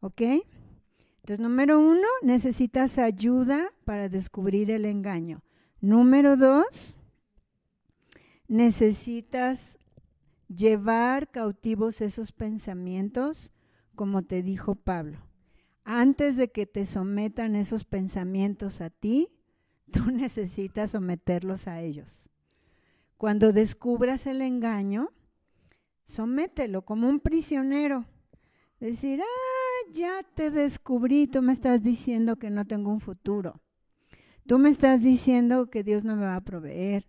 ¿Ok? Entonces, número uno, necesitas ayuda para descubrir el engaño. Número dos, necesitas llevar cautivos esos pensamientos, como te dijo Pablo antes de que te sometan esos pensamientos a ti, tú necesitas someterlos a ellos. Cuando descubras el engaño, somételo como un prisionero. Decir, ah, ya te descubrí, tú me estás diciendo que no tengo un futuro. Tú me estás diciendo que Dios no me va a proveer.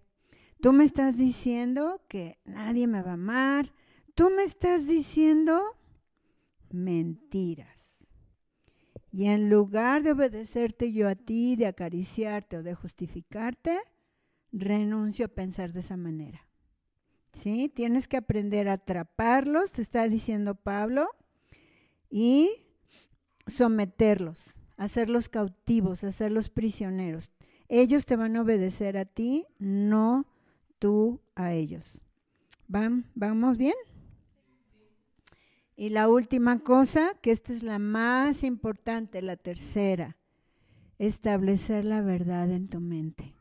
Tú me estás diciendo que nadie me va a amar. Tú me estás diciendo mentiras. Y en lugar de obedecerte yo a ti, de acariciarte o de justificarte, renuncio a pensar de esa manera. ¿Sí? Tienes que aprender a atraparlos, te está diciendo Pablo, y someterlos, hacerlos cautivos, hacerlos prisioneros. Ellos te van a obedecer a ti, no tú a ellos. ¿Van? ¿Vamos bien? Y la última cosa, que esta es la más importante, la tercera, establecer la verdad en tu mente.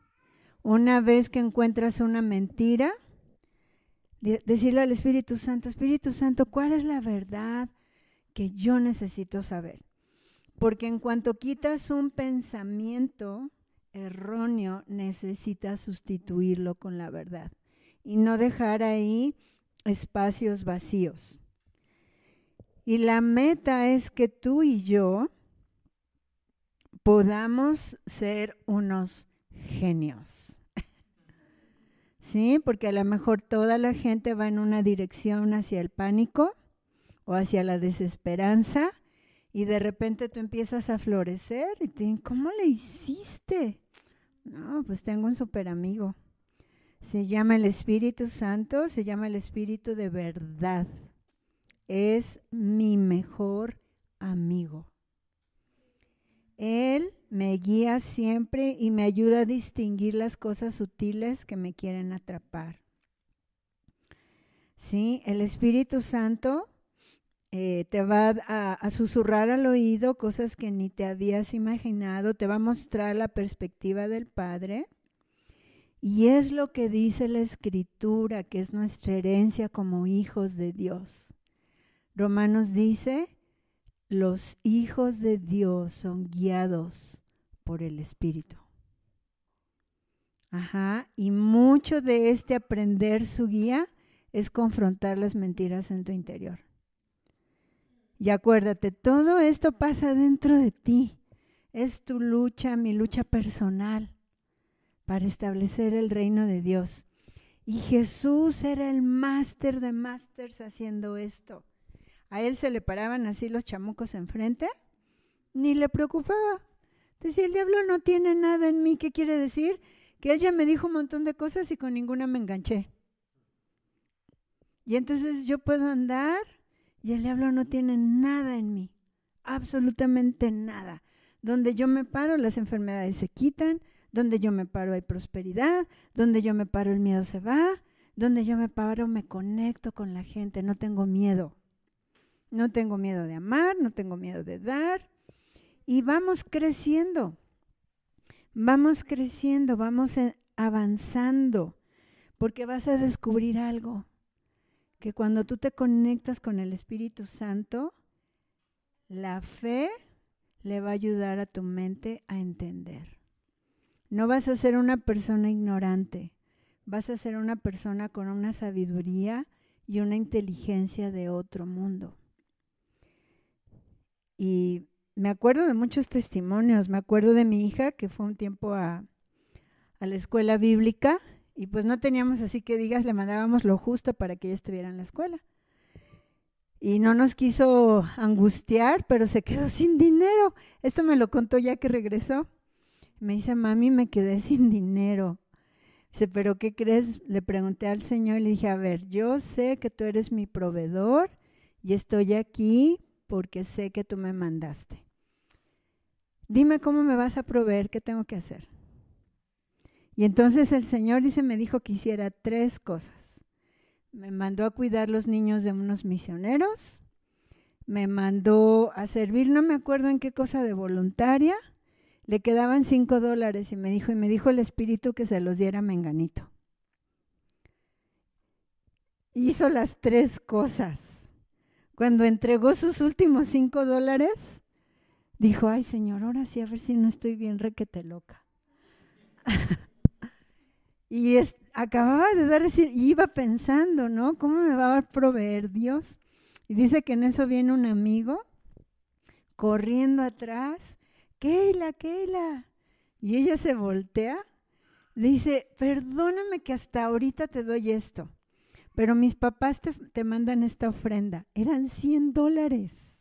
Una vez que encuentras una mentira, decirle al Espíritu Santo, Espíritu Santo, ¿cuál es la verdad que yo necesito saber? Porque en cuanto quitas un pensamiento erróneo, necesitas sustituirlo con la verdad y no dejar ahí espacios vacíos. Y la meta es que tú y yo podamos ser unos genios. ¿Sí? Porque a lo mejor toda la gente va en una dirección hacia el pánico o hacia la desesperanza y de repente tú empiezas a florecer y te dicen, ¿cómo le hiciste? No, pues tengo un super amigo. Se llama el Espíritu Santo, se llama el Espíritu de verdad es mi mejor amigo. Él me guía siempre y me ayuda a distinguir las cosas sutiles que me quieren atrapar. ¿Sí? El Espíritu Santo eh, te va a, a, susurrar al oído cosas que ni te habías imaginado, te va a mostrar la perspectiva del Padre. Y es lo que dice la Escritura, que es nuestra herencia como hijos de Dios. Romanos dice, los hijos de Dios son guiados por el Espíritu. Ajá, y mucho de este aprender su guía es confrontar las mentiras en tu interior. Y acuérdate, todo esto pasa dentro de ti. Es tu lucha, mi lucha personal. para establecer el reino de Dios. Y Jesús era el máster de másters haciendo esto. A él se le paraban así los chamucos enfrente, ni le preocupaba. Decía, el diablo no tiene nada en mí. ¿Qué quiere decir? Que él ya me dijo un montón de cosas y con ninguna me enganché. Y entonces yo puedo andar y el diablo no tiene nada en mí, absolutamente nada. Donde yo me paro, las enfermedades se quitan, donde yo me paro hay prosperidad, donde yo me paro el miedo se va, donde yo me paro me conecto con la gente, no tengo miedo. No tengo miedo de amar, no tengo miedo de dar. Y vamos creciendo, vamos creciendo, vamos avanzando, porque vas a descubrir algo, que cuando tú te conectas con el Espíritu Santo, la fe le va a ayudar a tu mente a entender. No vas a ser una persona ignorante, vas a ser una persona con una sabiduría y una inteligencia de otro mundo. Y me acuerdo de muchos testimonios, me acuerdo de mi hija que fue un tiempo a, a la escuela bíblica y pues no teníamos así que digas, le mandábamos lo justo para que ella estuviera en la escuela. Y no nos quiso angustiar, pero se quedó sin dinero. Esto me lo contó ya que regresó. Me dice, mami, me quedé sin dinero. Dice, pero ¿qué crees? Le pregunté al Señor y le dije, a ver, yo sé que tú eres mi proveedor y estoy aquí porque sé que tú me mandaste. Dime cómo me vas a proveer, qué tengo que hacer. Y entonces el Señor dice, me dijo que hiciera tres cosas. Me mandó a cuidar los niños de unos misioneros, me mandó a servir, no me acuerdo en qué cosa de voluntaria, le quedaban cinco dólares y me dijo, y me dijo el espíritu que se los diera a Menganito. Hizo las tres cosas. Cuando entregó sus últimos cinco dólares, dijo, ay Señor, ahora sí, a ver si no estoy bien requete loca. y acababa de dar, y iba pensando, ¿no? ¿Cómo me va a proveer Dios? Y dice que en eso viene un amigo corriendo atrás Keila, Keila. Y ella se voltea, dice, perdóname que hasta ahorita te doy esto, pero mis papás te, te mandan esta ofrenda. Eran 100 dólares.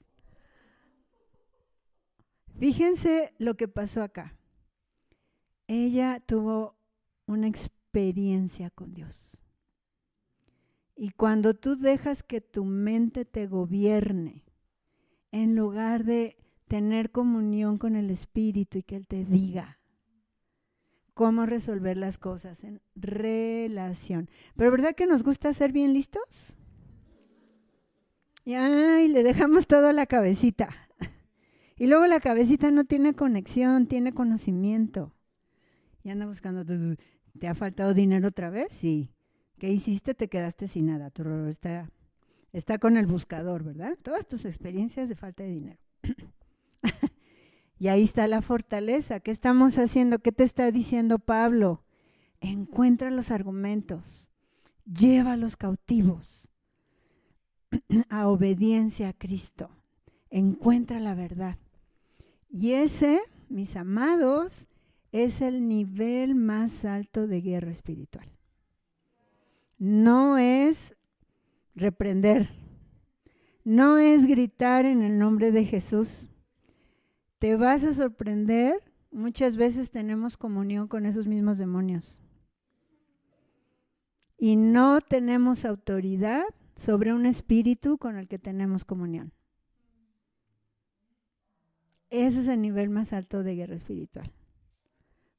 Fíjense lo que pasó acá. Ella tuvo una experiencia con Dios. Y cuando tú dejas que tu mente te gobierne, en lugar de tener comunión con el Espíritu y que Él te diga cómo resolver las cosas en relación. Pero ¿verdad que nos gusta ser bien listos? Y ay, le dejamos todo a la cabecita. Y luego la cabecita no tiene conexión, tiene conocimiento. Y anda buscando, ¿te ha faltado dinero otra vez? Sí. ¿Qué hiciste? Te quedaste sin nada. Está, está con el buscador, ¿verdad? Todas tus experiencias de falta de dinero. y ahí está la fortaleza. ¿Qué estamos haciendo? ¿Qué te está diciendo Pablo? Encuentra los argumentos, lleva a los cautivos a obediencia a Cristo. Encuentra la verdad. Y ese, mis amados, es el nivel más alto de guerra espiritual. No es reprender, no es gritar en el nombre de Jesús, te vas a sorprender, muchas veces tenemos comunión con esos mismos demonios. Y no tenemos autoridad sobre un espíritu con el que tenemos comunión. Ese es el nivel más alto de guerra espiritual.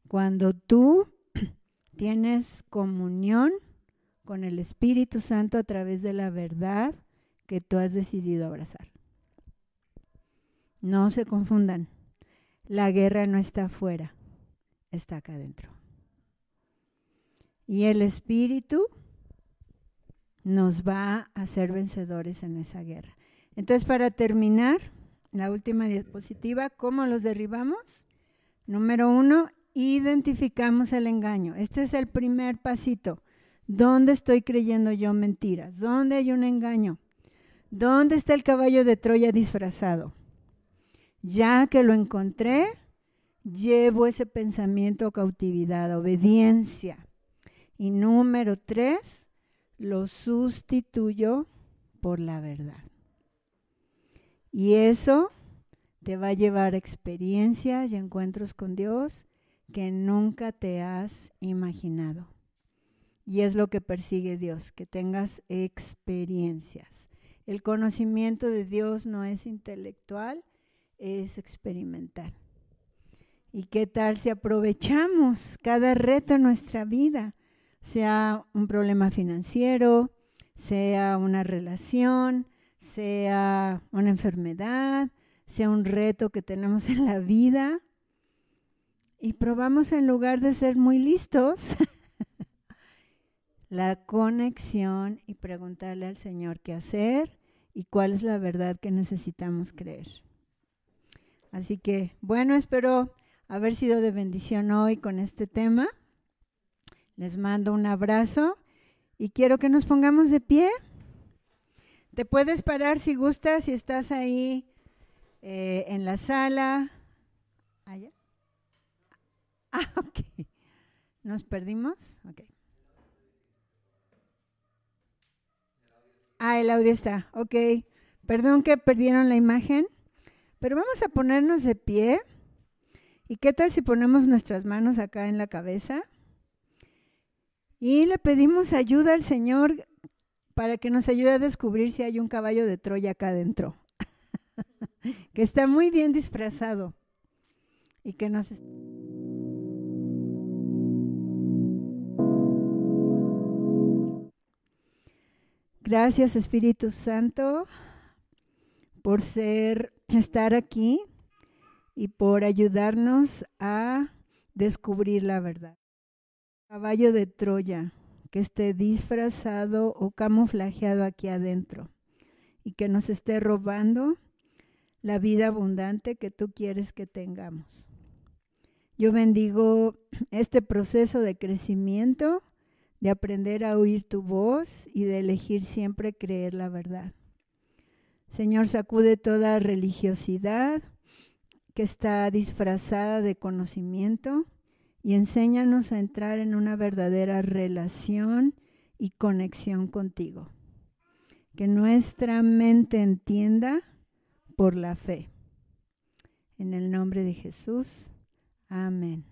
Cuando tú tienes comunión con el Espíritu Santo a través de la verdad que tú has decidido abrazar. No se confundan. La guerra no está afuera, está acá adentro. Y el Espíritu nos va a hacer vencedores en esa guerra. Entonces, para terminar, la última diapositiva, ¿cómo los derribamos? Número uno, identificamos el engaño. Este es el primer pasito. ¿Dónde estoy creyendo yo mentiras? ¿Dónde hay un engaño? ¿Dónde está el caballo de Troya disfrazado? Ya que lo encontré, llevo ese pensamiento a cautividad, obediencia. Y número tres, lo sustituyo por la verdad. Y eso te va a llevar a experiencias y encuentros con Dios que nunca te has imaginado. Y es lo que persigue Dios, que tengas experiencias. El conocimiento de Dios no es intelectual, es experimental. ¿Y qué tal si aprovechamos cada reto en nuestra vida? Sea un problema financiero, sea una relación, sea una enfermedad, sea un reto que tenemos en la vida. Y probamos en lugar de ser muy listos, la conexión y preguntarle al Señor qué hacer y cuál es la verdad que necesitamos creer. Así que, bueno, espero haber sido de bendición hoy con este tema. Les mando un abrazo y quiero que nos pongamos de pie. Te puedes parar si gustas, si estás ahí eh, en la sala. ¿Allá? Ah, ok. ¿Nos perdimos? Ok. Ah, el audio está. Ok. Perdón que perdieron la imagen, pero vamos a ponernos de pie. ¿Y qué tal si ponemos nuestras manos acá en la cabeza? Y le pedimos ayuda al Señor para que nos ayude a descubrir si hay un caballo de Troya acá adentro, que está muy bien disfrazado y que nos... Gracias Espíritu Santo por ser estar aquí y por ayudarnos a descubrir la verdad. Caballo de Troya que esté disfrazado o camuflajeado aquí adentro y que nos esté robando la vida abundante que tú quieres que tengamos. Yo bendigo este proceso de crecimiento, de aprender a oír tu voz y de elegir siempre creer la verdad. Señor, sacude toda religiosidad que está disfrazada de conocimiento y enséñanos a entrar en una verdadera relación y conexión contigo. Que nuestra mente entienda por la fe. En el nombre de Jesús. Amén.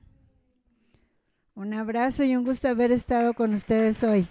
Un abrazo y un gusto haber estado con ustedes hoy.